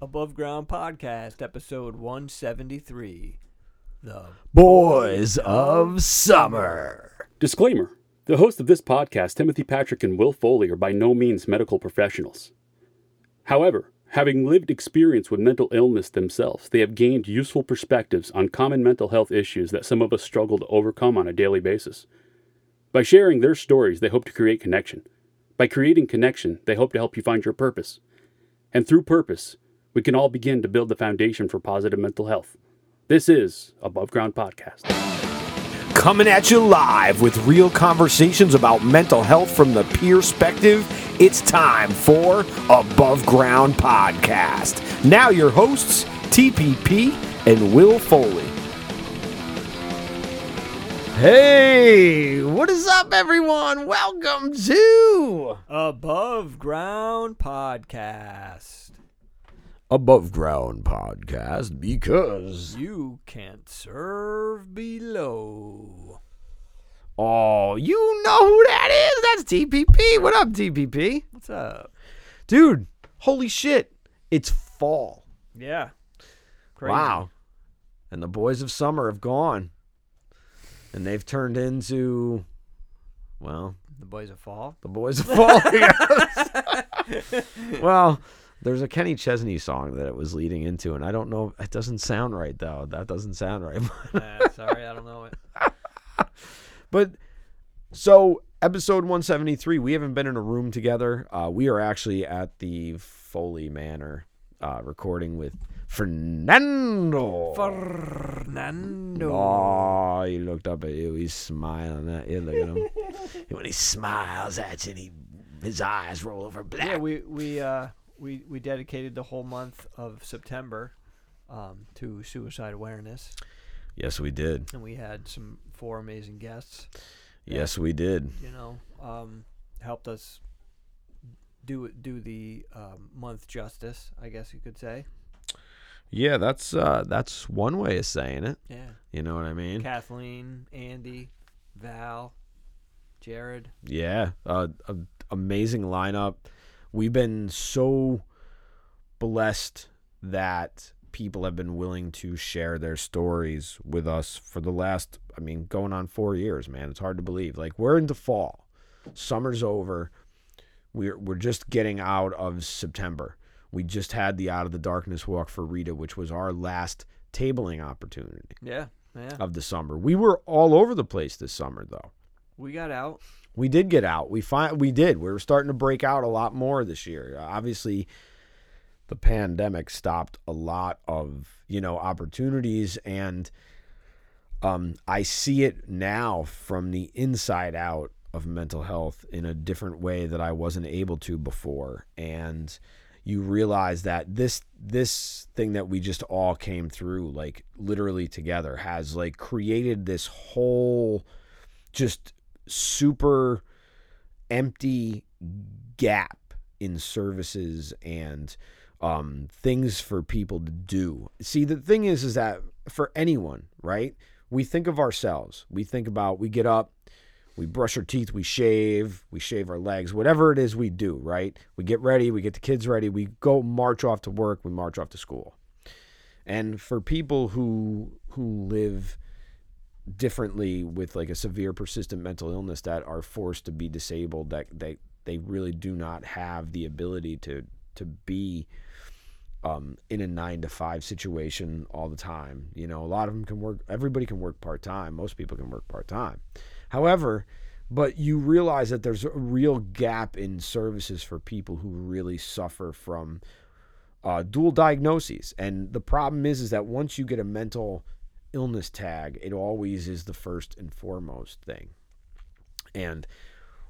Above Ground Podcast, episode 173. The Boys of Summer. Disclaimer The hosts of this podcast, Timothy Patrick and Will Foley, are by no means medical professionals. However, having lived experience with mental illness themselves, they have gained useful perspectives on common mental health issues that some of us struggle to overcome on a daily basis. By sharing their stories, they hope to create connection. By creating connection, they hope to help you find your purpose. And through purpose, we can all begin to build the foundation for positive mental health. This is Above Ground Podcast. Coming at you live with real conversations about mental health from the perspective. It's time for Above Ground Podcast. Now, your hosts, TPP and Will Foley. Hey, what is up, everyone? Welcome to Above Ground Podcast. Above Ground Podcast because You can't serve below. Oh, you know who that is? That's TPP. What up, TPP? What's up? Dude, holy shit. It's fall. Yeah. Crazy. Wow. And the boys of summer have gone. And they've turned into, well, The boys of fall. the boys of fall. yes. well, there's a Kenny Chesney song that it was leading into, and I don't know. It doesn't sound right, though. That doesn't sound right. Uh, sorry, I don't know it. But so episode 173, we haven't been in a room together. Uh, we are actually at the Foley Manor uh, recording with Fernando. Fernando. Oh, he looked up at you. He's smiling at you. Look at him. when he smiles at you, and he, his eyes roll over black. Yeah, we we uh we we dedicated the whole month of September um, to suicide awareness, yes, we did. and we had some four amazing guests. Yes, we did. You know, um, helped us do do the um, month justice, I guess you could say. Yeah, that's uh, that's one way of saying it. Yeah. You know what I mean? Kathleen, Andy, Val, Jared. Yeah, uh, a, amazing lineup. We've been so blessed that people have been willing to share their stories with us for the last, I mean, going on four years, man. It's hard to believe. Like we're into fall, summer's over. We're we're just getting out of September. We just had the Out of the Darkness walk for Rita, which was our last tabling opportunity Yeah, yeah. of the summer. We were all over the place this summer, though. We got out. We did get out. We find we did. We were starting to break out a lot more this year. Obviously, the pandemic stopped a lot of you know opportunities, and um, I see it now from the inside out of mental health in a different way that I wasn't able to before, and you realize that this this thing that we just all came through like literally together has like created this whole just super empty gap in services and um, things for people to do. See, the thing is, is that for anyone, right? We think of ourselves. We think about we get up, we brush our teeth, we shave, we shave our legs, whatever it is we do, right? We get ready, we get the kids ready, we go march off to work, we march off to school. And for people who who live differently with like a severe persistent mental illness that are forced to be disabled that they they really do not have the ability to to be um, in a nine to five situation all the time. You know, a lot of them can work. Everybody can work part time. Most people can work part time. However, but you realize that there's a real gap in services for people who really suffer from uh, dual diagnoses. And the problem is, is that once you get a mental illness tag, it always is the first and foremost thing. And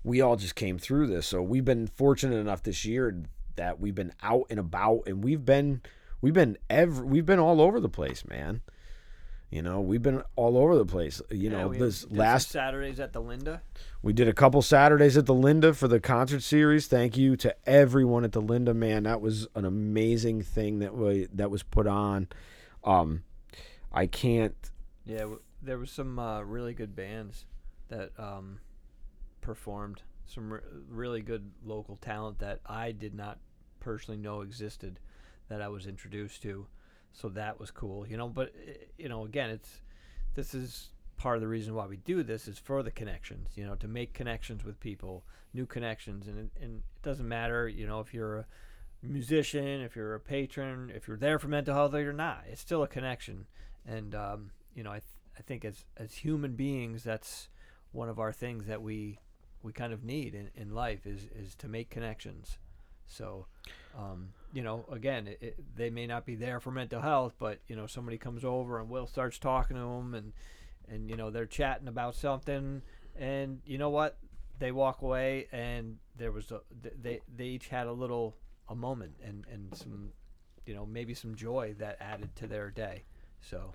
we all just came through this. So we've been fortunate enough this year that we've been out and about and we've been we've been every we've been all over the place, man. You know, we've been all over the place. You Yeah, know, this last Saturdays at the Linda. we did a couple Saturdays at the Linda for the concert series. Thank you to everyone at the Linda, man. That was an amazing thing that we that was put on. Um, I can't. Yeah, w- there was some uh, really good bands that um, performed. Some re- really good local talent that I did not personally know existed. that I was introduced to, so that was cool. You know, but eh, you know, again, it's this is part of the reason why we do this is for the connections. You know, to make connections with people, new connections, and and it doesn't matter. You know, if you're a musician, if you're a patron, if you're there for mental health or you're not, it's still a connection. And um, you know, I th- I think as as human beings, that's one of our things that we we kind of need in, in life is is to make connections. So, um, you know, again, it, it, they may not be there for mental health, but you know, somebody comes over and Will starts talking to them, and and you know they're chatting about something, and you know what, they walk away, and there was a they they each had a little a moment and and some, you know, maybe some joy that added to their day. So,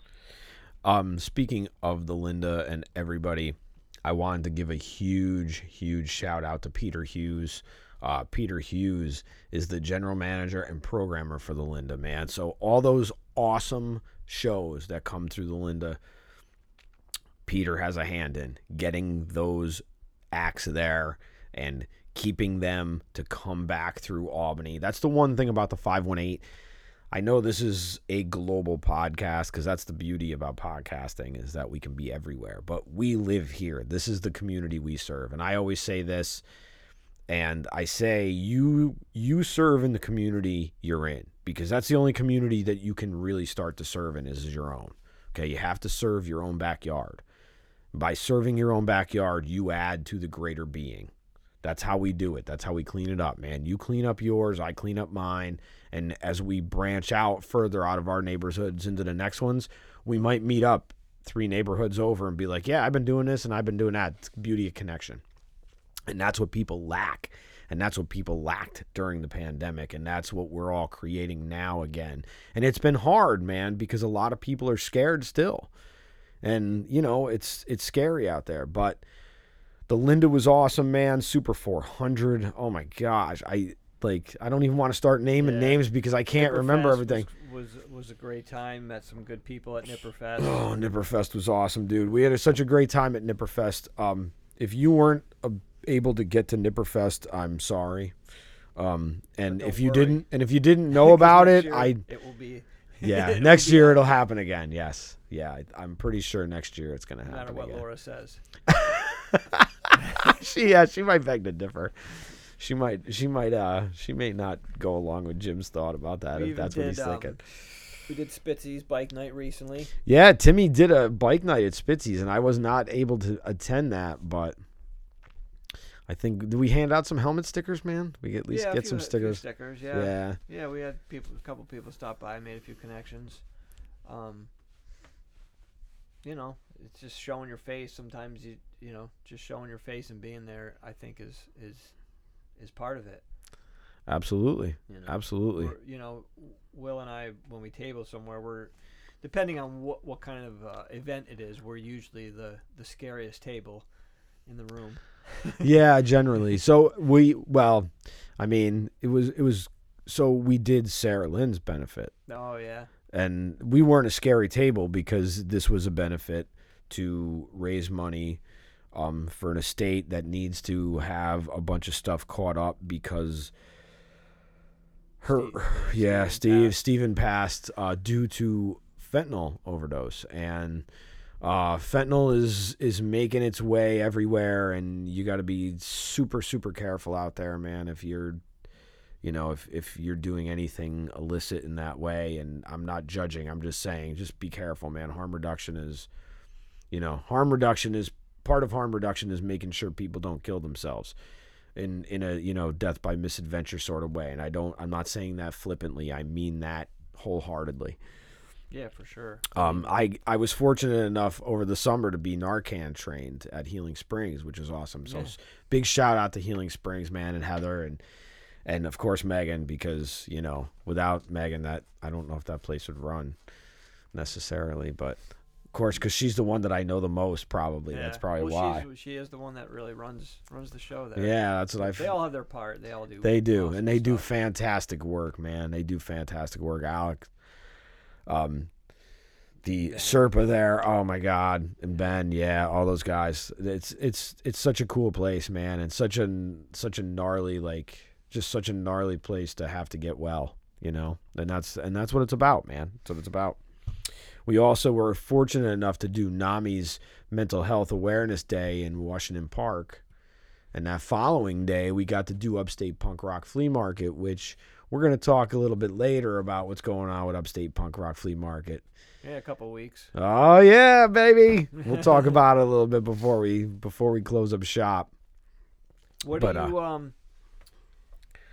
Um, speaking of the Linda and everybody, I wanted to give a huge, huge shout out to Peter Hughes. Uh, Peter Hughes is the general manager and programmer for the Linda, man. So all those awesome shows that come through the Linda, Peter has a hand in getting those acts there and keeping them to come back through Albany. That's the one thing about the 518. I know this is a global podcast because that's the beauty about podcasting is that we can be everywhere. But we live here. This is the community we serve. And I always say this and I say you you serve in the community you're in because that's the only community that you can really start to serve in is your own. Okay, you have to serve your own backyard. By serving your own backyard, you add to the greater being. That's how we do it. That's how we clean it up, man. You clean up yours, I clean up mine. And as we branch out further out of our neighborhoods into the next ones, we might meet up three neighborhoods over and be like, yeah, I've been doing this and I've been doing that. It's beauty of connection. And that's what people lack. And that's what people lacked during the pandemic. And that's what we're all creating now again. And it's been hard, man, because a lot of people are scared still. And, you know, it's it's scary out there. But the Linda was awesome, man. Super 400. Oh my gosh. I like I don't even want to start naming Yeah. names because I can't remember Nipperfest everything. Was, was was a great time. Met some good people at Nipperfest. Oh, Nipperfest was awesome, dude. We had a, such a great time at Nipperfest. Um, if you weren't uh, able to get to Nipperfest, I'm sorry. Um, and if you worry. didn't, and if you didn't know about it, year I it will be yeah, next year it'll happen again. Yes, yeah, I, I'm pretty sure next year it's gonna happen. no matter what again. Laura says. she yeah, she might beg to differ. She might she might uh she may not go along with Jim's thought about that We if that's what he's um, thinking. We did Spitzy's bike night recently. Yeah, Timmy did a bike night at Spitzy's, and I was not able to attend that, but I think do we hand out some helmet stickers, man? We at least yeah, get few- some stickers. stickers, yeah. yeah. yeah. we had people, a couple people stop by, and made a few connections. Um, you know, it's just showing your face. Sometimes you, you know, just showing your face and being there. I think is is is part of it. absolutely, You know, absolutely. You know, Will and I, when we table somewhere, we're depending on what what kind of uh, event it is. We're usually the the scariest table in the room. yeah, generally. So we well, I mean, it was it was so we did Sarah Lynn's benefit. Oh yeah, and we weren't a scary table because this was a benefit to raise money um, for an estate that needs to have a bunch of stuff caught up because her Steve- yeah Steven Steve passed. Stephen passed uh, due to fentanyl overdose. And uh, fentanyl is is making its way everywhere and you got to be super super careful out there man if you're you know if if you're doing anything illicit in that way. And I'm not judging I'm just saying just be careful man. Harm reduction is you know harm reduction is part of harm reduction is making sure people don't kill themselves in in a you know death by misadventure sort of way and I don't I'm not saying that flippantly I mean that wholeheartedly yeah, for sure. um, I I was fortunate enough over the summer to be Narcan trained at Healing Springs, which is awesome. So Yeah. big shout out to Healing Springs, man, and Heather, and and of course Megan, because you know without Megan, that I don't know if that place would run necessarily, but course because she's the one that I know the most, probably that's probably well, why. she's- she is the one that really runs runs the show there. Yeah, that's what I. Feel. They all have their part. They all do. They do, awesome and they do fantastic work, man. They do fantastic work. Alex, um, the Ben. Serpa there, oh my God, and Ben, yeah, all those guys. It's it's it's such a cool place, man, and such a such a gnarly like just such a gnarly place to have to get well. you know, and that's and that's what it's about, man. That's what it's about. We also were fortunate enough to do NAMI's Mental Health Awareness Day in Washington Park. And that following day, we got to do Upstate Punk Rock Flea Market, which we're going to talk a little bit later about what's going on with Upstate Punk Rock Flea Market. Yeah, a couple weeks. Oh yeah, baby. We'll talk about it a little bit before we before we close up shop. What But, do uh, you um?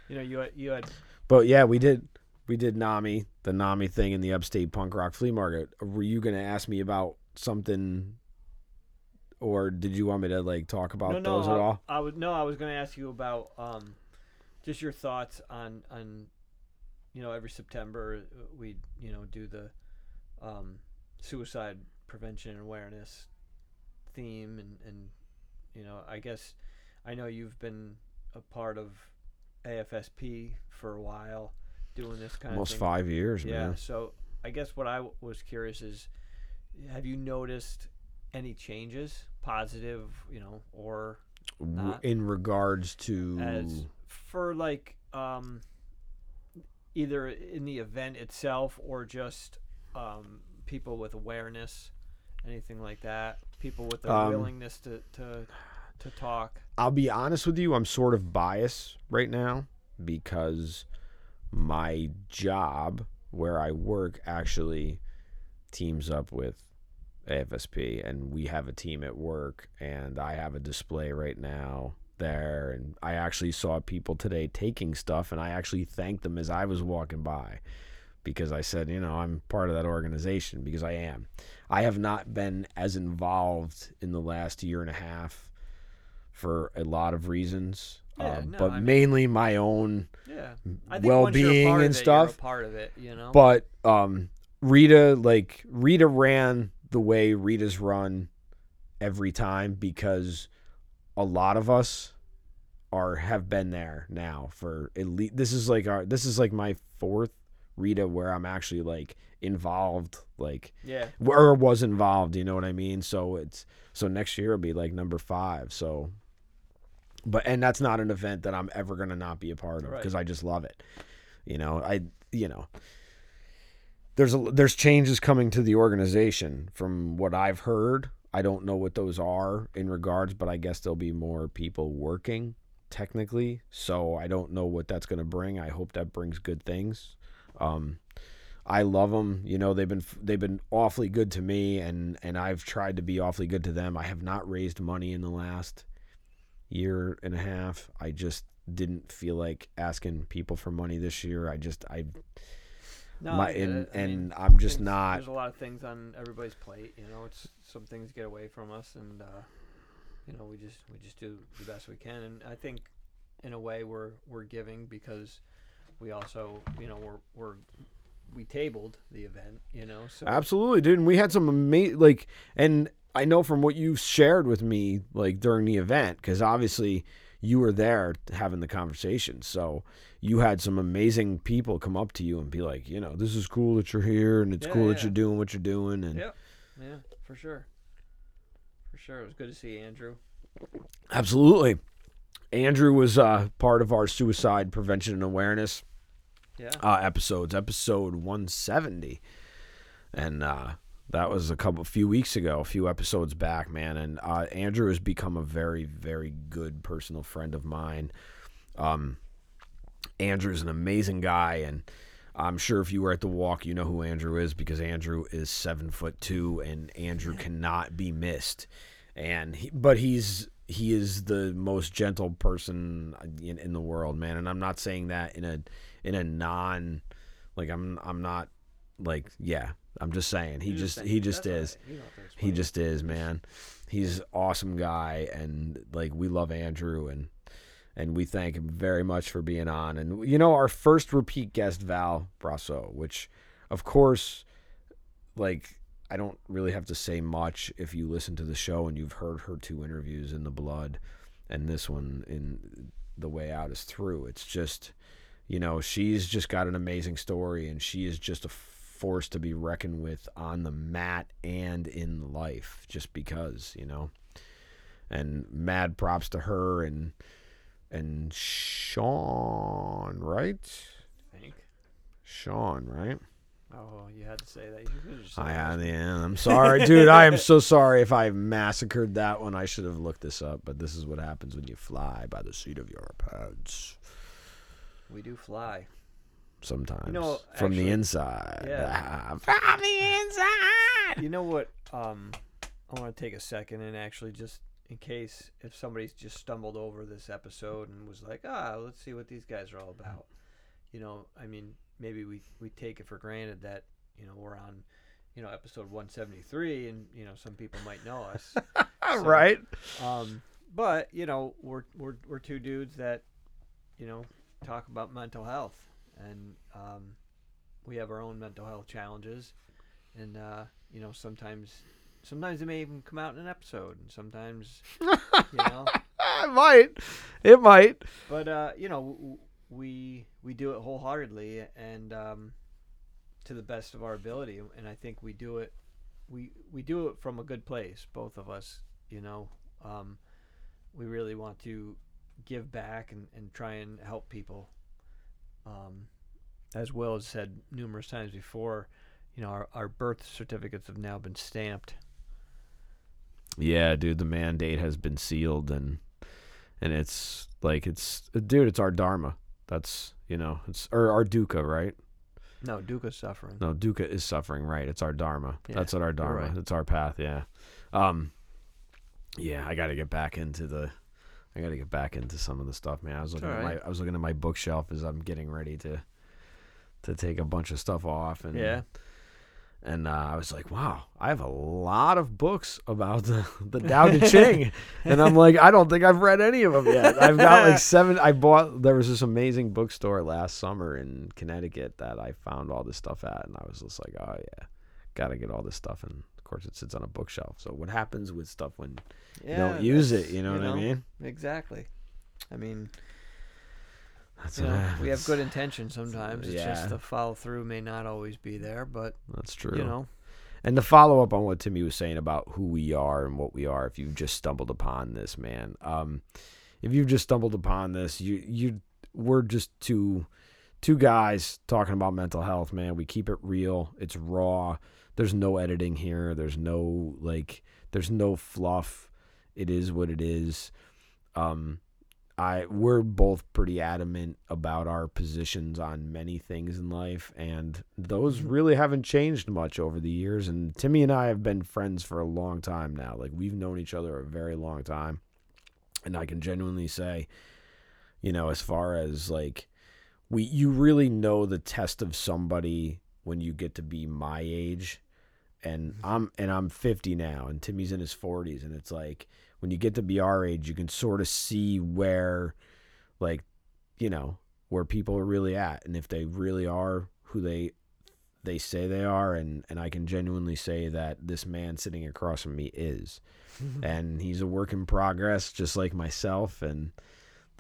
You know, you had, you had But yeah, we did we did NAMI, the NAMI thing in the Upstate Punk Rock Flea Market. Were you going to ask me about something or did you want me to like talk about no, no, those I, at all? I would no. I was going to ask you about um, just your thoughts on on, you know, every September uh, we you know do the, um, suicide prevention and awareness theme and and you know I guess I know you've been a part of AFSP for a while doing this kind Almost of thing. 5 years, Yeah. man. So I guess what I w- was curious is, have you noticed any changes, positive, you know, or not. in regards to as for like um, either in the event itself or just um, people with awareness, anything like that, people with the Um, willingness to, to to talk. I'll be honest with you, I'm sort of biased right now because my job where I work actually teams up with AFSP and we have a team at work and I have a display right now there and I actually saw people today taking stuff and I actually thanked them as I was walking by because I said, you know, I'm part of that organization because I am. I have not been as involved in the last year and a half for a lot of reasons, Yeah, um, no, but I mean- mainly my own Yeah, I think once you're a well-being and it, stuff. Part of it, you know. But um, Rita, like Rita, ran the way Rita's run every time because a lot of us are have been there now for at least. This is like our. This is like my fourth Rita where I'm actually like involved, like yeah, or was involved. You know what I mean? So it's so next year will be like number five. So, but and that's not an event that I'm ever gonna not be a part of Right. because I just love it. You know, I you know. There's a, there's changes coming to the organization from what I've heard. I don't know what those are in regards, but I guess there'll be more people working technically. So I don't know what that's going to bring. I hope that brings good things. Um, I love them. You know, they've been they've been awfully good to me, and and I've tried to be awfully good to them. I have not raised money in the last year and a half. I just didn't feel like asking people for money this year. I just I no, my I and. I and mean, I'm just not. There's a lot of things on everybody's plate. You know, it's some things get away from us, and uh, you know, we just we just do the best we can. And I think, in a way, we're we're giving because we also, you know, we're we're we tabled the event. You know, so Absolutely, dude. And we had some amazing, like, and I know from what you shared with me, like during the event, because obviously you were there having the conversation. So you had some amazing people come up to you and be like, you know, this is cool that you're here, and it's Yeah, cool that you're doing what you're doing, and Yep. yeah, for sure, for sure. It was good to see Andrew. absolutely. Andrew was uh, part of our suicide prevention and awareness Yeah, uh, episodes, episode 170, and uh, that was a couple, few weeks ago, a few episodes back, man. And uh, Andrew has become a very, very good personal friend of mine. Um, Andrew's an amazing guy, and I'm sure if you were at the walk, you know who Andrew is because Andrew is seven foot two, and Andrew cannot be missed. And he, but he's he is the most gentle person in, in the world, man. And I'm not saying that in a in a non like I'm I'm not like yeah. I'm just saying he just think- he just is. right. You don't have to He just is, man. He's awesome guy, and like we love Andrew, and and we thank him very much for being on. And you know, our first repeat guest, Val Brasso, which, of course, like I don't really have to say much if you listen to the show and you've heard her two interviews in the blood, and this one in the way out is through. It's just, you know, she's just got an amazing story, and she is just a force to be reckoned with on the mat and in life, just because, you know. And mad props to her and and Sean, right? I think. Sean, right? Oh, you had to say that. You just said I am. Yeah, I'm sorry, dude. I am so sorry if I massacred that one. I should have looked this up, but this is what happens when you fly by the seat of your pants. We do fly. Sometimes know, from the inside. Yeah. from the inside. You know what? Um, I want to take a second and actually just in case if somebody's just stumbled over this episode and was like, ah, let's see what these guys are all about. You know, I mean, maybe we we take it for granted that you know we're on, you know, episode 173, and you know some people might know us. So- right. Um, but you know, we're we're we're two dudes that, you know, talk about mental health, and um, we have our own mental health challenges, and uh, you know, sometimes sometimes it may even come out in an episode, and sometimes, you know, It might. It might. but uh, you know, we we do it wholeheartedly and um, to the best of our ability, and I think we do it. We we do it from a good place, both of us. You know, um, we really want to give back and, and try and help people. Um, as Will has said numerous times before, you know, our, our birth certificates have now been stamped. Yeah, dude, the mandate has been sealed and and it's like it's dude, it's our dharma. That's you know, it's or our dukkha, right? No, dukkha's suffering. No, dukkha is suffering, right? It's our dharma. Yeah, That's what our dharma. right. It's our path, yeah. Um yeah, I got to get back into the I got to get back into some of the stuff, man. I was looking at my I was looking at my bookshelf as I'm getting ready to to take a bunch of stuff off and Yeah. and uh, I was like, wow, I have a lot of books about the, the Tao Te Ching. and I'm like, I don't think I've read any of them yet. I've got like seven. I bought, there was this amazing bookstore last summer in Connecticut that I found all this stuff at. And I was just like, oh, yeah, got to get all this stuff. And course, it sits on a bookshelf. So what happens with stuff when you don't use it? You know what I mean? Exactly. I mean, That's you know, we have good intentions sometimes. It's Yeah. just the follow through may not always be there, but That's true. you know, And to follow up on what Timmy was saying about who we are and what we are, if you've just stumbled upon this, man, um, if you've just stumbled upon this, you you we're just two two guys talking about mental health, man. We keep it real. It's raw. There's no editing here. There's no like there's no fluff. It is what it is. Um I we're both pretty adamant about our positions on many things in life and those really haven't changed much over the years and Timmy and I have been friends for a long time now. Like we've known each other a very long time. And I can genuinely say, you know, as far as like we you really know the test of somebody when you get to be my age. And mm-hmm. I'm and I'm 50 now and Timmy's in his 40s and it's like when you get to be our age you can sort of see where like you know where people are really at and if they really are who they they say they are and and I can genuinely say that this man sitting across from me is. Mm-hmm. And he's a work in progress just like myself and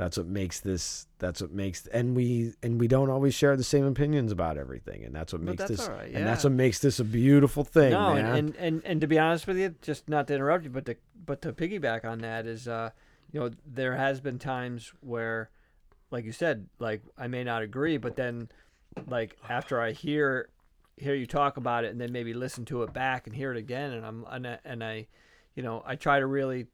that's what makes this that's what makes and we and we don't always share the same opinions about everything and that's what makes that's this right, and that's what makes this a beautiful thing no, man. and, and, and and to be honest with you, just not to interrupt you, but to but to piggyback on that is, uh, you know, there has been times where, like you said, like I may not agree, but then, like after I hear hear you talk about it, and then maybe listen to it back and hear it again, and I'm and I, and I you know, I try to really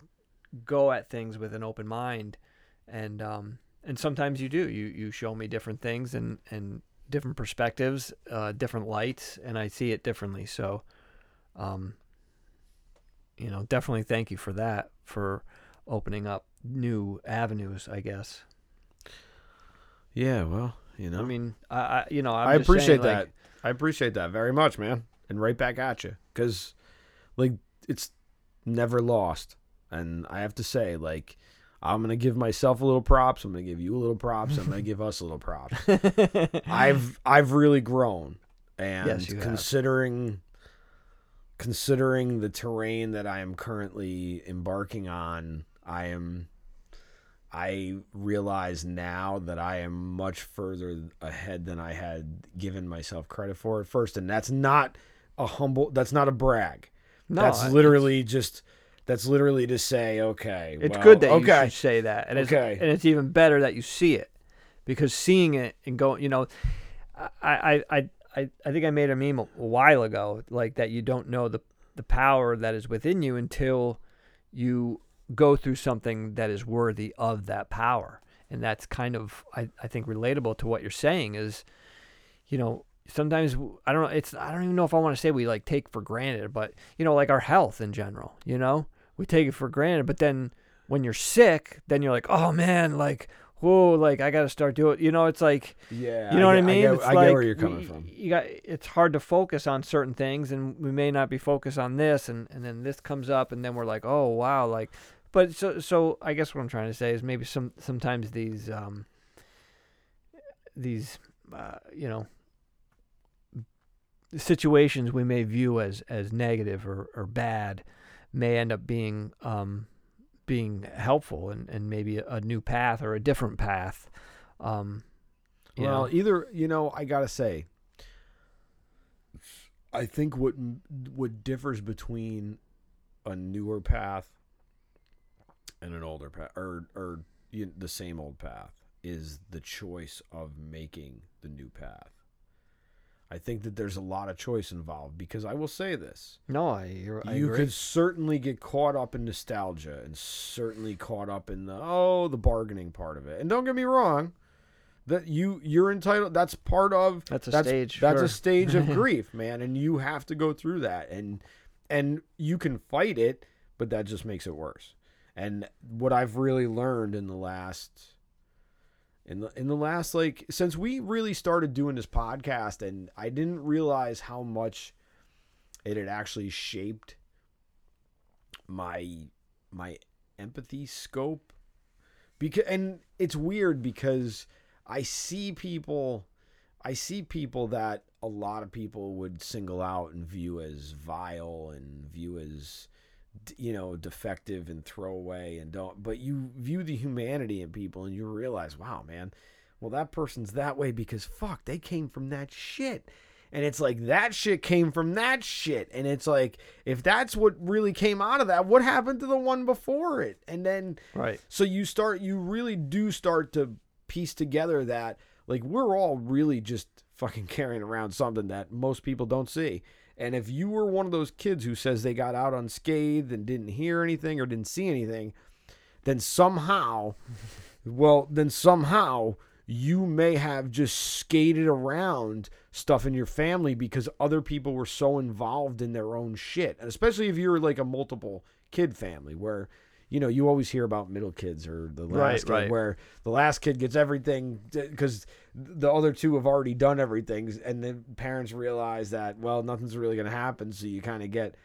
go at things with an open mind, and um and sometimes you do you you show me different things and and different perspectives, uh, different lights, and I see it differently. So, um, you know, definitely thank you for that for opening up new avenues. I guess. yeah well you know I mean, I, I you know, I'm I just saying, appreciate like, that. I appreciate that very much, man. And right back at you, because like it's never lost. And I have to say, like, I'm gonna give myself a little props. I'm gonna give you a little props. I'm gonna give us a little props. I've I've really grown, and Yes, you have. considering considering the terrain that I am currently embarking on, I am I realize now that I am much further ahead than I had given myself credit for at first, and that's not a humble. That's not a brag. no, that's literally just. That's literally to say, okay. It's well, good that okay. you should say that, and it's Okay. and it's even better that you see it, because seeing it and going, you know, I, I, I, I think I made a meme a while ago, like that you don't know the the power that is within you until you go through something that is worthy of that power. And that's kind of I, I think relatable to what you're saying is, you know, sometimes I don't know it's I don't even know if I want to say we like take for granted, but you know, like our health in general, you know? We take it for granted, but then when you're sick, then you're like, "Oh man, like whoa, like I got to start doing. You know, it's like, Yeah, you know what I get- mean? get, it's I like get where you're coming we- from. You got it's hard to focus on certain things, and we may not be focused on this, and and then this comes up, and then we're like, oh wow, like. But so so I guess what I'm trying to say is maybe some sometimes these um these uh, you know situations we may view as as negative or, or bad may end up being um being helpful and, and maybe a, a new path or a different path um you Well, know. either you know, I gotta say, I think what what differs between a newer path and an older path, or or you, the same old path, is the choice of making the new path. I think that there's a lot of choice involved because I will say this: no i, you're, I you agree. could certainly get caught up in nostalgia and certainly caught up in the oh the bargaining part of it. And don't get me wrong, that you you're entitled. That's part of That's a that's, stage, That's sure. a stage of grief, man, and you have to go through that. And and you can fight it, but that just makes it worse. And what I've really learned in the last in the in the last like since we really started doing this podcast and I didn't realize how much it had actually shaped my my empathy scope. Because and it's weird because I see people I see people that a lot of people would single out and view as vile and view as you know defective and throw away and don't but you view the humanity in people and you realize wow man well that person's that way because fuck they came from that shit. And it's like that shit came from that shit. And it's like if that's what really came out of that what happened to the one before it? And then right. so you start you really do start to piece together that like we're all really just fucking carrying around something that most people don't see. And if you were one of those kids who says they got out unscathed and didn't hear anything or didn't see anything, then somehow well, then somehow you may have just skated around stuff in your family because other people were so involved in their own shit. And especially if you're like a multiple kid family where you know, you always hear about middle kids or the last Right, kid right. where the last kid gets everything because the other two have already done everything, and the parents realize that well, nothing's really going to happen, so you kind of get,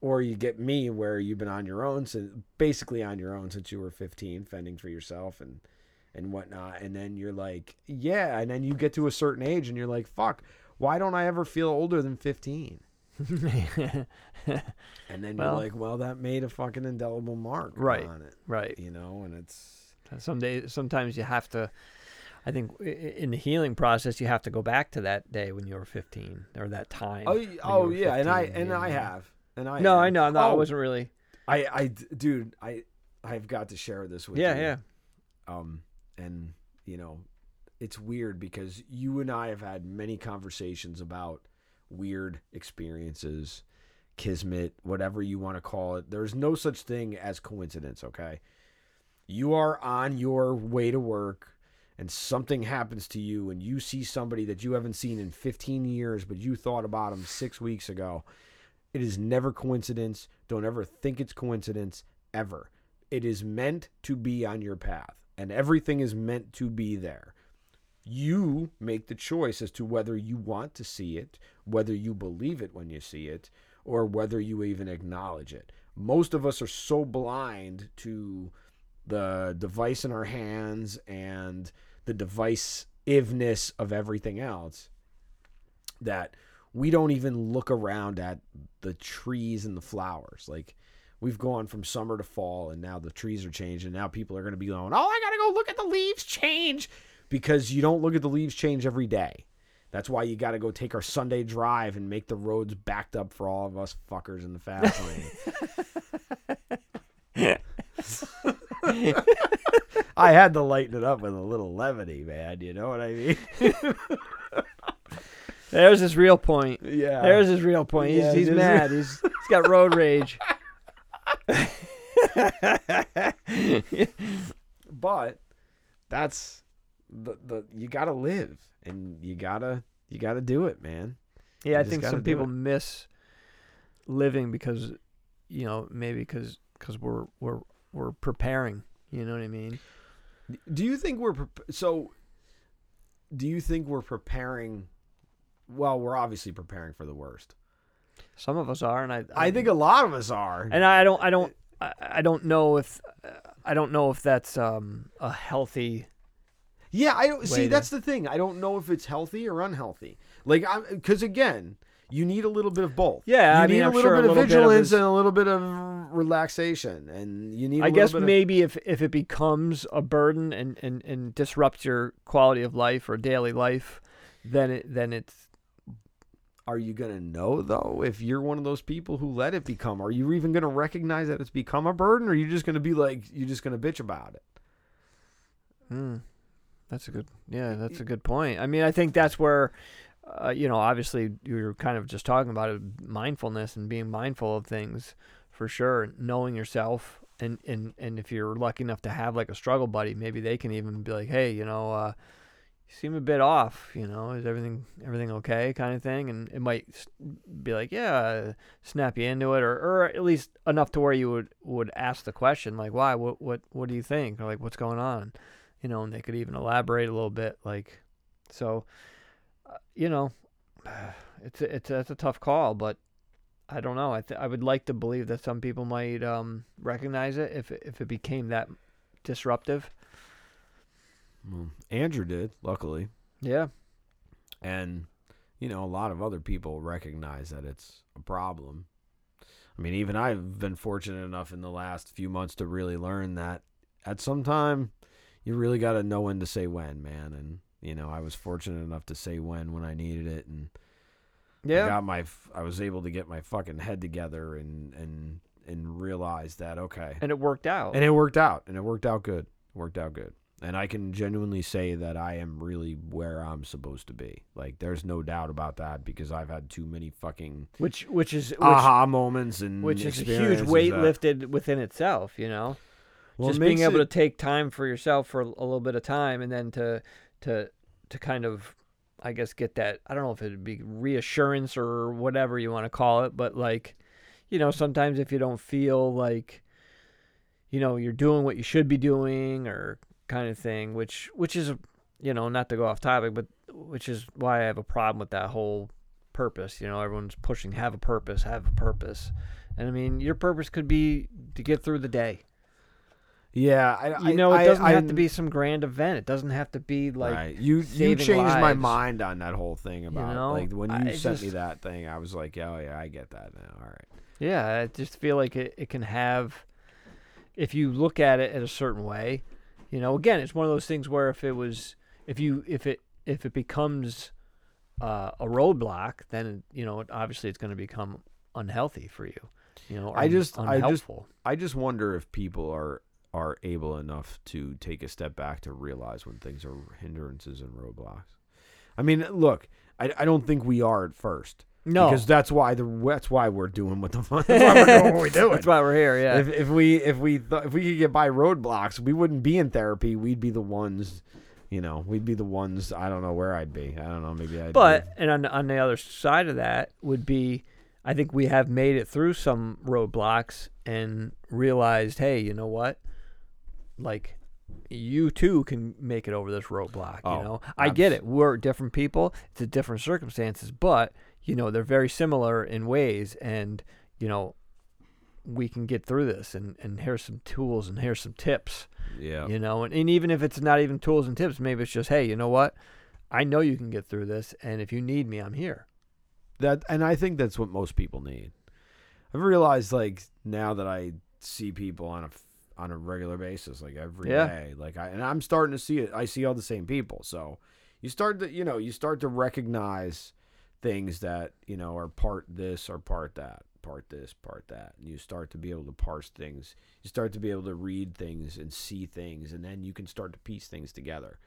or you get me where you've been on your own, since basically on your own since you were 15, fending for yourself and and whatnot, and then you're like, yeah, and then you get to a certain age, and you're like, fuck, why don't I ever feel older than 15? And then Well- you're like, well, that made a fucking indelible mark Right. on it, right you know, and it's some days sometimes you have to i think i- i- in the healing process you have to go back to that day when you were 15 or that time oh, oh yeah, and I and I have, and I no have. i know no i Oh, wasn't really I I dude, I I've got to share this with yeah you. Yeah, yeah Um, and you know, it's weird because you and I have had many conversations about weird experiences, kismet, whatever you want to call it. There's no such thing as coincidence, okay? You are on your way to work and something happens to you and you see somebody that you haven't seen in 15 years but you thought about them 6 weeks ago. It is never coincidence. Don't ever think it's coincidence ever. It is meant to be on your path, and everything is meant to be there. You make the choice as to whether you want to see it, whether you believe it when you see it, or whether you even acknowledge it. Most of us are so blind to the device in our hands and the divisiveness of everything else that we don't even look around at the trees and the flowers. Like we've gone from summer to fall and now the trees are changing. Now people are going to be going, "Oh, I got to go look at the leaves change." Because you don't look at the leaves change every day. That's why you got to go take our Sunday drive and make the roads backed up for all of us fuckers in the fast lane. I had to lighten it up with a little levity, man. You know what I mean? There's his real point. Yeah. There's his real point. He's, Yeah, he's mad. He's he's got road rage. but that's the the you gotta live and you gotta you gotta do it, man. Yeah, You I think some people it. miss living because, you know, maybe because cause we're we're we're preparing. You know what I mean? Do you think we're so? Do you think we're preparing? Well, we're obviously preparing for the worst. Some of us are, and I I think a lot of us are. and I don't I don't I, I don't know if I don't know if that's um a healthy. Yeah, I don't see. That's the thing. I don't know if it's healthy or unhealthy. Like, I'm because again, you need a little bit of both. Yeah, you I need mean, a little sure a bit of little bit of vigilance is- and a little bit of relaxation, and you need. I I guess maybe if if it becomes a burden and, and, and disrupts your quality of life or daily life, then it then it's Are you gonna know though if you're one of those people who let it become? Are you even gonna recognize that it's become a burden, or are you just gonna be like you're just gonna bitch about it? Mm, that's a good, yeah, that's a good point. I mean, I think that's where, uh, you know, obviously you're kind of just talking about it, mindfulness and being mindful of things, for sure. Knowing yourself, and and and if you're lucky enough to have like a struggle buddy, maybe they can even be like, hey, you know, uh, you seem a bit off. You know, is everything everything okay, kind of thing, and it might be like, yeah, snap you into it, or or at least enough to where you would would ask the question like, why, what what what do you think, or like, what's going on you know, and they could even elaborate a little bit, like, so, uh, you know, it's a, it's it's a tough call, but I don't know. I th- I would like to believe that some people might um, recognize it if it, if it became that disruptive. Well, Andrew did, luckily, Yeah, and you know a lot of other people recognize that it's a problem. I mean, even I've been fortunate enough in the last few months to really learn that at some time you really got to know when to say when, man. And you know, I was fortunate enough to say when when I needed it, and I yeah, got my I was able to get my fucking head together and and and realize that okay, and it worked out. and it worked out, and it worked out good. It worked out good. And I can genuinely say that I am really where I'm supposed to be. Like, there's no doubt about that because I've had too many fucking which which is which, aha moments and which is a huge weight that- lifted within itself. You know. Well, just being able it- to take time for yourself for a little bit of time and then to to to kind of I guess get that I don't know if it'd be reassurance or whatever you want to call it, but like you know, sometimes if you don't feel like you know, you're doing what you should be doing or kind of thing, which which is you know, not to go off topic, but which is why I have a problem with that whole purpose, you know, everyone's pushing have a purpose, have a purpose. And I mean, your purpose could be to get through the day. Yeah, I, You know, I, it doesn't I, have to be some grand event. It doesn't have to be like right. you. You changed my mind on that whole thing about know, like when you sent me that thing. I was like, oh yeah, I get that now. All right. Yeah, I just feel like it, it can have if you look at it in a certain way, you know, again, it's one of those things where if it was if you if it if it becomes uh, a roadblock, then you know, obviously it's going to become unhealthy for you. You know, or I just- I just- I just wonder if people are are able enough to take a step back to realize when things are hindrances and roadblocks. I mean, look, I, I don't think we are at first. no, because that's why the that's why we're doing what the that's why we're doing what we're doing. that's why we're here. Yeah, If if we if we th- if we could get by roadblocks, we wouldn't be in therapy. We'd be the ones, you know, we'd be the ones. I don't know where I'd be. I don't know. Maybe I'd. But and on on the other side of that would be, I think we have made it through some roadblocks and realized, hey, you know what? Like, you too can make it over this roadblock. Oh, you know, I get it. We're different people. It's a different circumstances, but you know they're very similar in ways, and you know we can get through this. And and here's some tools and here's some tips yeah, you know and, and even if it's not even tools and tips maybe it's just hey you know what i know you can get through this and if you need me i'm here that and I think that's what most people need. I've realized like now that I see people on a on a regular basis, like every day, Yeah. like I and I'm starting to see it. I see all the same people, so you start to you know you start to recognize things that you know are part this or part that, part this, part that, and you start to be able to parse things. You start to be able to read things and see things, and then you can start to piece things together.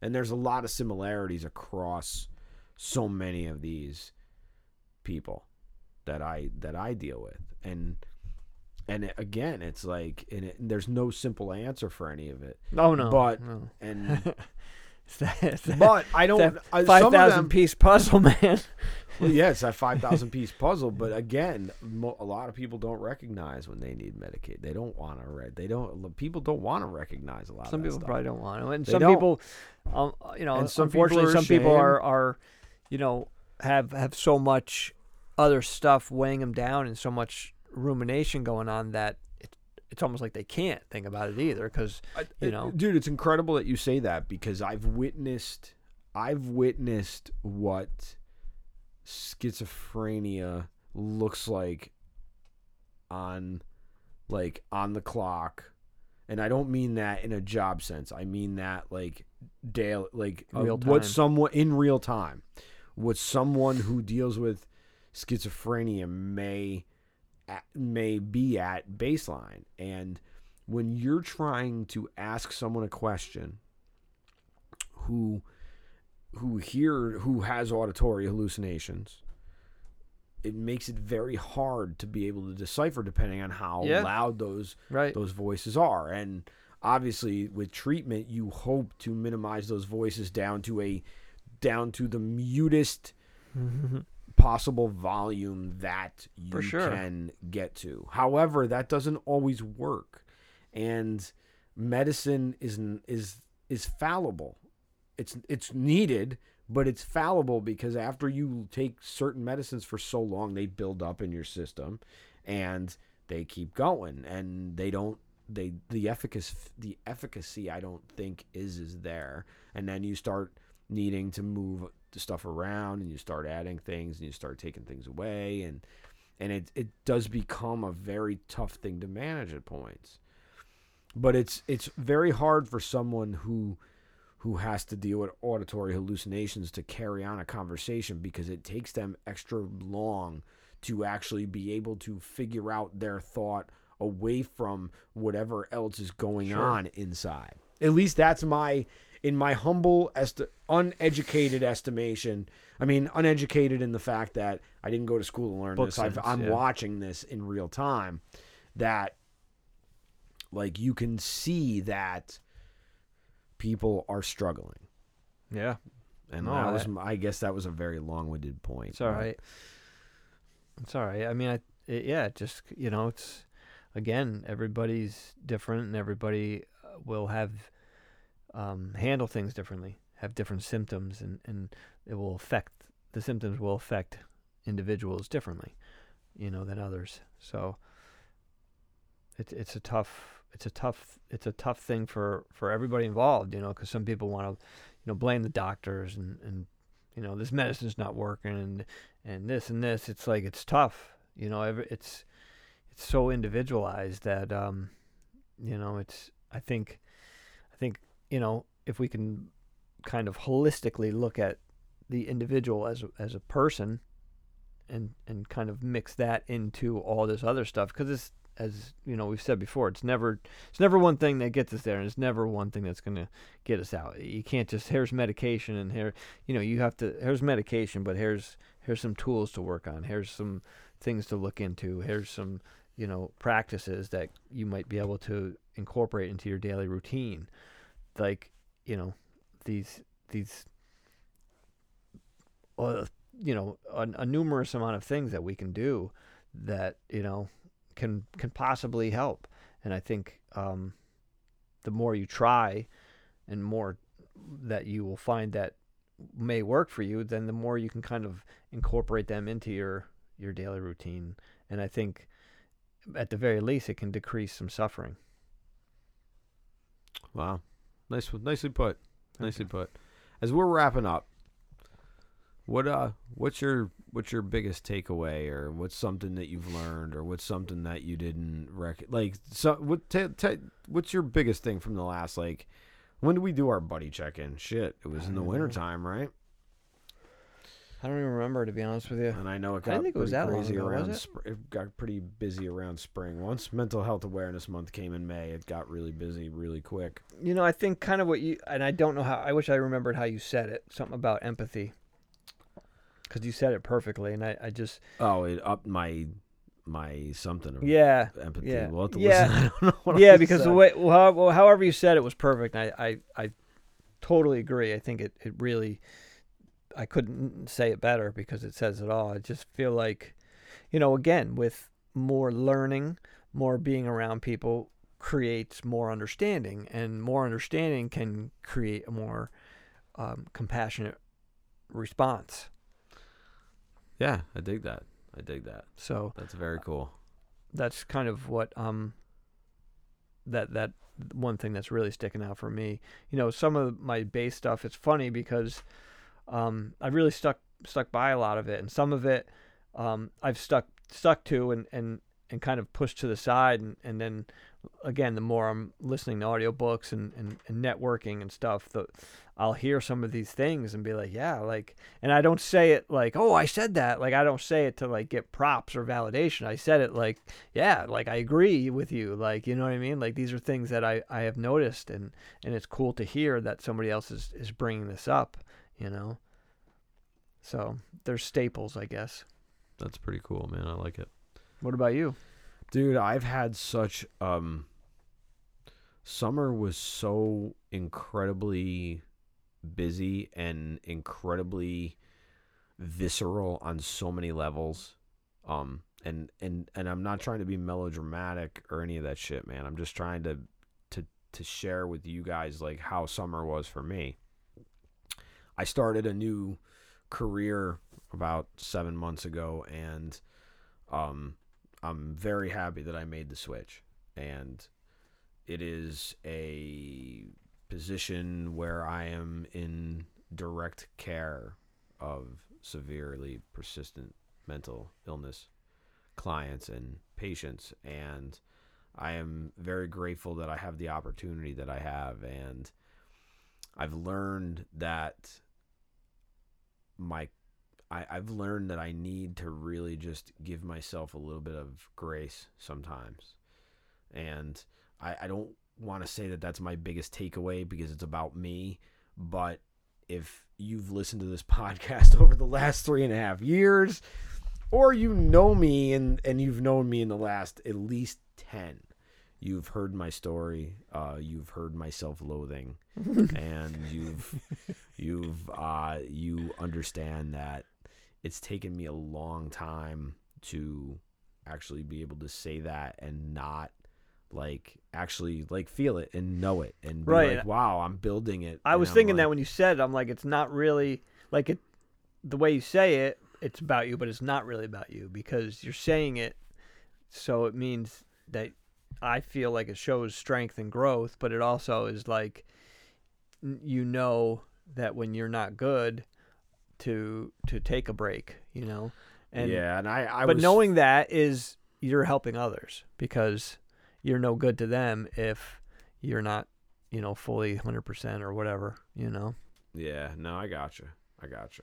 And there's a lot of similarities across so many of these people that I that I deal with and and it, again it's like and it, there's no simple answer for any of it Oh no, But- no. and that, that- but I don't I, five some of them, piece puzzle, man. well, yeah it's that 5000 piece puzzle but again mo- a lot of people don't recognize when they need Medicaid they don't want to re- they don't people don't want to recognize a lot Some of people stuff. probably don't want to, and They some don't. people, um, you know, And some unfortunately, are some people are are, you know, have have so much other stuff weighing them down and so much rumination going on that it, it's almost like they can't think about it either because you it- know. dude it's incredible that you say that because i've witnessed i've witnessed what schizophrenia looks like on like on the clock. And i don't mean that in a job sense. I mean that like daily like uh, what someone in real time what someone who deals with schizophrenia may at, may be at baseline. And when you're trying to ask someone a question who who hear who has auditory hallucinations it makes it very hard to be able to decipher depending on how Yeah. loud those right, those voices are. And obviously with treatment you hope to minimize those voices down to a down to the mutest mm-hmm. Possible volume that you sure. can get to. However, that doesn't always work, and medicine is is is fallible. It's it's needed, but it's fallible because after you take certain medicines for so long, they build up in your system, and they keep going, and they don't they the efficacy the efficacy I don't think is is there, and then you start needing to move the stuff around and you start adding things and you start taking things away and and it it does become a very tough thing to manage at points but it's it's very hard for someone who who has to deal with auditory hallucinations to carry on a conversation because it takes them extra long to actually be able to figure out their thought away from whatever else is going Sure. on inside. At least that's my in my humble esti- uneducated estimation. I mean, uneducated in the fact that I didn't go to school to learn Book this. Sense, I'm yeah. watching this in real time. That like you can see that people are struggling. yeah, And No, that was, I- I guess, that was a very long-winded point. it's all but- right. It's all right. I mean, I it, yeah, just you know, it's again, everybody's different, and everybody uh, will have um, handle things differently, have different symptoms, and and it will affect the symptoms will affect individuals differently, you know, than others. So it's it's a tough it's a tough it's a tough thing for for everybody involved, you know, because some people want to, you know, blame the doctors and and you know this medicine's not working and and this and this. It's like it's tough, you know. Every, it's it's so individualized that um, you know, it's I think I think you know if we can kind of holistically look at the individual as a, as a person and and kind of mix that into all this other stuff because it's as you know we've said before it's never it's never one thing that gets us there and it's never one thing that's going to get us out. You can't just here's medication and here you know you have to here's medication but here's here's some tools to work on. Here's some things to look into. Here's some you know practices that you might be able to incorporate into your daily routine like you know these these uh, you know a, a numerous amount of things that we can do that you know can can possibly help. And i think um the more you try and more that you will find that may work for you then the more you can kind of incorporate them into your your daily routine. And i think at the very least it can decrease some suffering. Wow, nice, nicely put. Nicely put. As we're wrapping up, what uh, what's your what's your biggest takeaway, or what's something that you've learned, or what's something that you didn't rec like? So what? ta ta what's your biggest thing from the last like? When did we do our buddy check in? Shit, it was in the wintertime, right? I don't even remember to be honest with you And I know it got didn't think it was pretty that long crazy ago, was around. it? Spr- it got pretty busy around spring. Once Mental Health Awareness Month came in May, it got really busy really quick. you know i think kind of what you and i don't know how i wish i remembered how you said it something about empathy because you said it perfectly, and I, I just Oh, it upped my my something. Yeah Empathy. yeah, We'll yeah. listen. I don't know what yeah I because the way well, well, however you said it was perfect. And I, I I totally agree. I think it it really I couldn't say it better because it says it all. I just feel like you know again with more learning, more being around people creates more understanding, and more understanding can create a more um, compassionate response. Yeah, I dig that. I dig that. So That's very cool. that's kind of what um that that one thing that's really sticking out for me. You know, some of my bass stuff it's funny because um I really stuck stuck by a lot of it and some of it um I've stuck stuck to and and and kind of pushed to the side and and then again the more I'm listening to audiobooks and and, and networking and stuff the I'll hear some of these things and be like yeah like and I don't say it like oh I said that like I don't say it to like get props or validation I said it like yeah like I agree with you like you know what I mean? Like these are things that I I have noticed and and it's cool to hear that somebody else is is bringing this up you know so they're staples I guess That's pretty cool, man. I like it. what about you Dude, I've had such um summer was so incredibly busy and incredibly visceral on so many levels. Um and and and I'm not trying to be melodramatic or any of that shit, man. I'm just trying to to to share with you guys like how summer was for me. I started a new career about 7 months ago and um I'm very happy that I made the switch. And it is a position where I am in direct care of severely persistent mental illness clients and patients. And I am very grateful that I have the opportunity that I have. And I've learned that my I, I've learned that I need to really just give myself a little bit of grace sometimes. And I, I don't want to say that that's my biggest takeaway because it's about me. But if you've listened to this podcast over the last three and a half years, or you know me and, and you've known me in the last at least 10, you've heard my story. Uh, you've heard my self loathing. and you've, you've, uh, you understand that it's taken me a long time to actually be able to say that and not like actually like feel it and know it and be Right. like wow i'm building it I was I'm thinking like- that when you said it, I'm like, it's not really like it. The way you say it, it's about you, but it's not really about you because you're saying it. So it means that I feel like it shows strength and growth, but it also is like you know that when you're not good, to to take a break, you know. And yeah and i i but was knowing that is you're helping others because you're no good to them if you're not, you know, fully 100% or whatever, you know. yeah no i gotcha i gotcha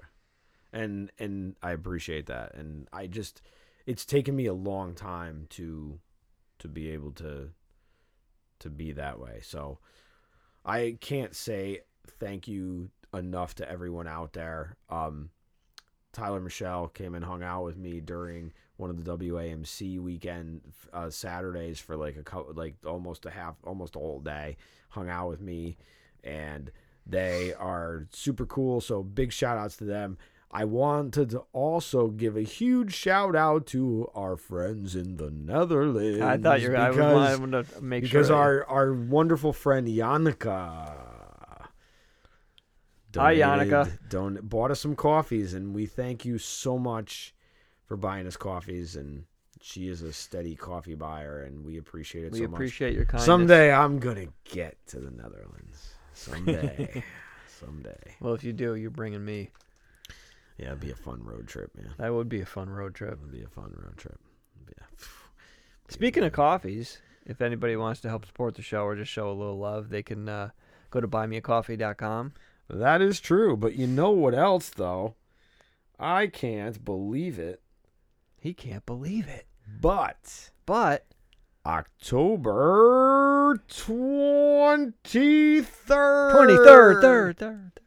and and i appreciate that and i just it's taken me a long time to to be able to to be that way. So i can't say thank you enough to everyone out there. Um tyler michelle came and hung out with me during one of the wamc weekend uh, saturdays for like a couple like almost a half almost a whole day. Hung out with me and they are super cool. So big shout outs to them I wanted to also give a huge shout out to our friends in the Netherlands. I thought you were I because, wanted to make because sure. our our wonderful friend Yannicka Hi, Yannicka. Don, bought us some coffees, and we thank you so much for buying us coffees. And she is a steady coffee buyer, and we appreciate it we so appreciate your kindness. Someday I'm gonna get to the Netherlands. Someday, someday. Well, if you do, you're bringing me. Yeah, it'd be a fun road trip, man. That would be a fun road trip. It'd be a fun road trip. Yeah. Speaking of coffees, if anybody wants to help support the show or just show a little love, they can uh, go to buymeacoffee.com. That is true, but you know what else though? I can't believe it, He can't believe it. but But October 23rd. 23rd, third, third.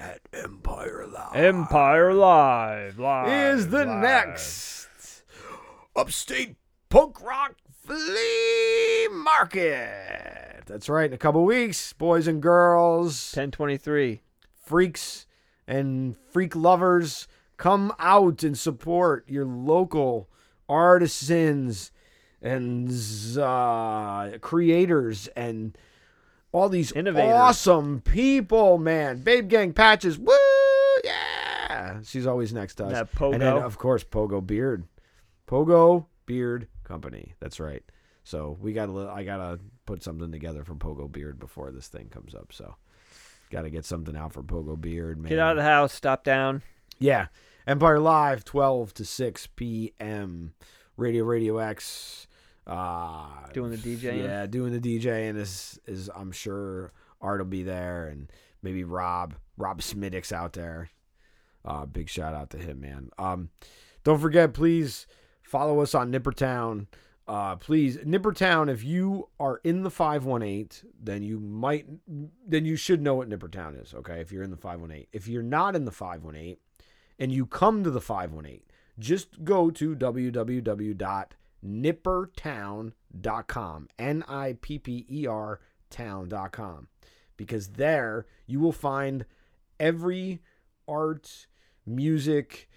At Empire Live. Empire Live. Live. is the live. next upstate punk rock flea market. That's right. In a couple weeks, boys and girls, 1023. freaks and freak lovers, come out and support your local artisans and uh, creators and all these Innovators. awesome people, man. Babe Gang Patches, woo, yeah. She's always next to us. That And then, of course, Pogo Beard. Pogo Beard Company. That's right. So we got to. I gotta put something together for Pogo Beard before this thing comes up. So got to get something out for Pogo Beard. Man. Get out of the house. Stop down. Yeah. Empire Live, 12 to 6 p.m. Radio Radio X. Uh, Doing the DJ. Yeah, doing the DJing is, is I'm sure Art will be there and maybe Rob. Rob Smiddix out there. Uh, big shout out to him, man. Um, don't forget, please follow us on Nippertown. Uh, please, Nippertown. If you are in the five one eight, then you might, then you should know what Nippertown is. Okay, if you're in the five one eight. If you're not in the five one eight, and you come to the five one eight, just go to www.nippertown.com. N I P P E R town.com because there you will find every art, music,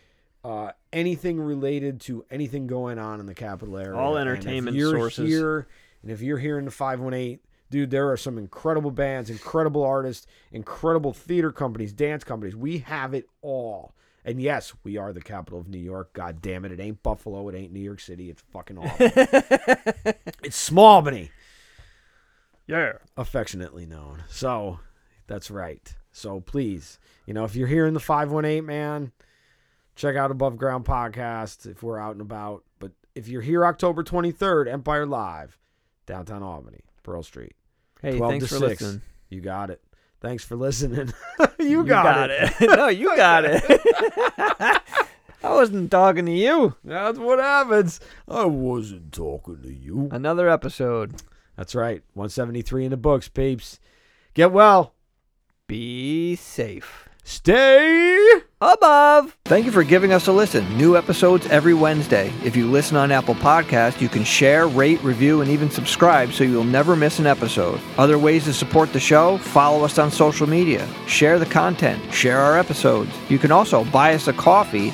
uh, anything related to anything going on in the capital area. All entertainment you're sources. Here, and if you're here in the 518, dude, there are some incredible bands, incredible artists, incredible theater companies, dance companies. We have it all. And yes, we are the capital of New York. God damn it. It ain't Buffalo. It ain't New York City. It's fucking awful. it's Smallbany Yeah. affectionately known. So that's right. So please, you know, if you're here in the 518, man, check out Above Ground Podcast if we're out and about. But if you're here October 23rd, Empire Live, downtown Albany, Pearl Street. Hey, 12 thanks to for 6. listening. You got it. Thanks for listening. you, got, it. no, you got it. I wasn't talking to you. That's what happens. I wasn't talking to you. Another episode. That's right. 173 in the books, peeps. Get well. Be safe. Stay. Above. Thank you for giving us a listen. New episodes every Wednesday. If you listen on Apple Podcast, you can share, rate, review, and even subscribe so you'll never miss an episode. Other ways to support the show, follow us on social media, share the content, share our episodes. You can also buy us a coffee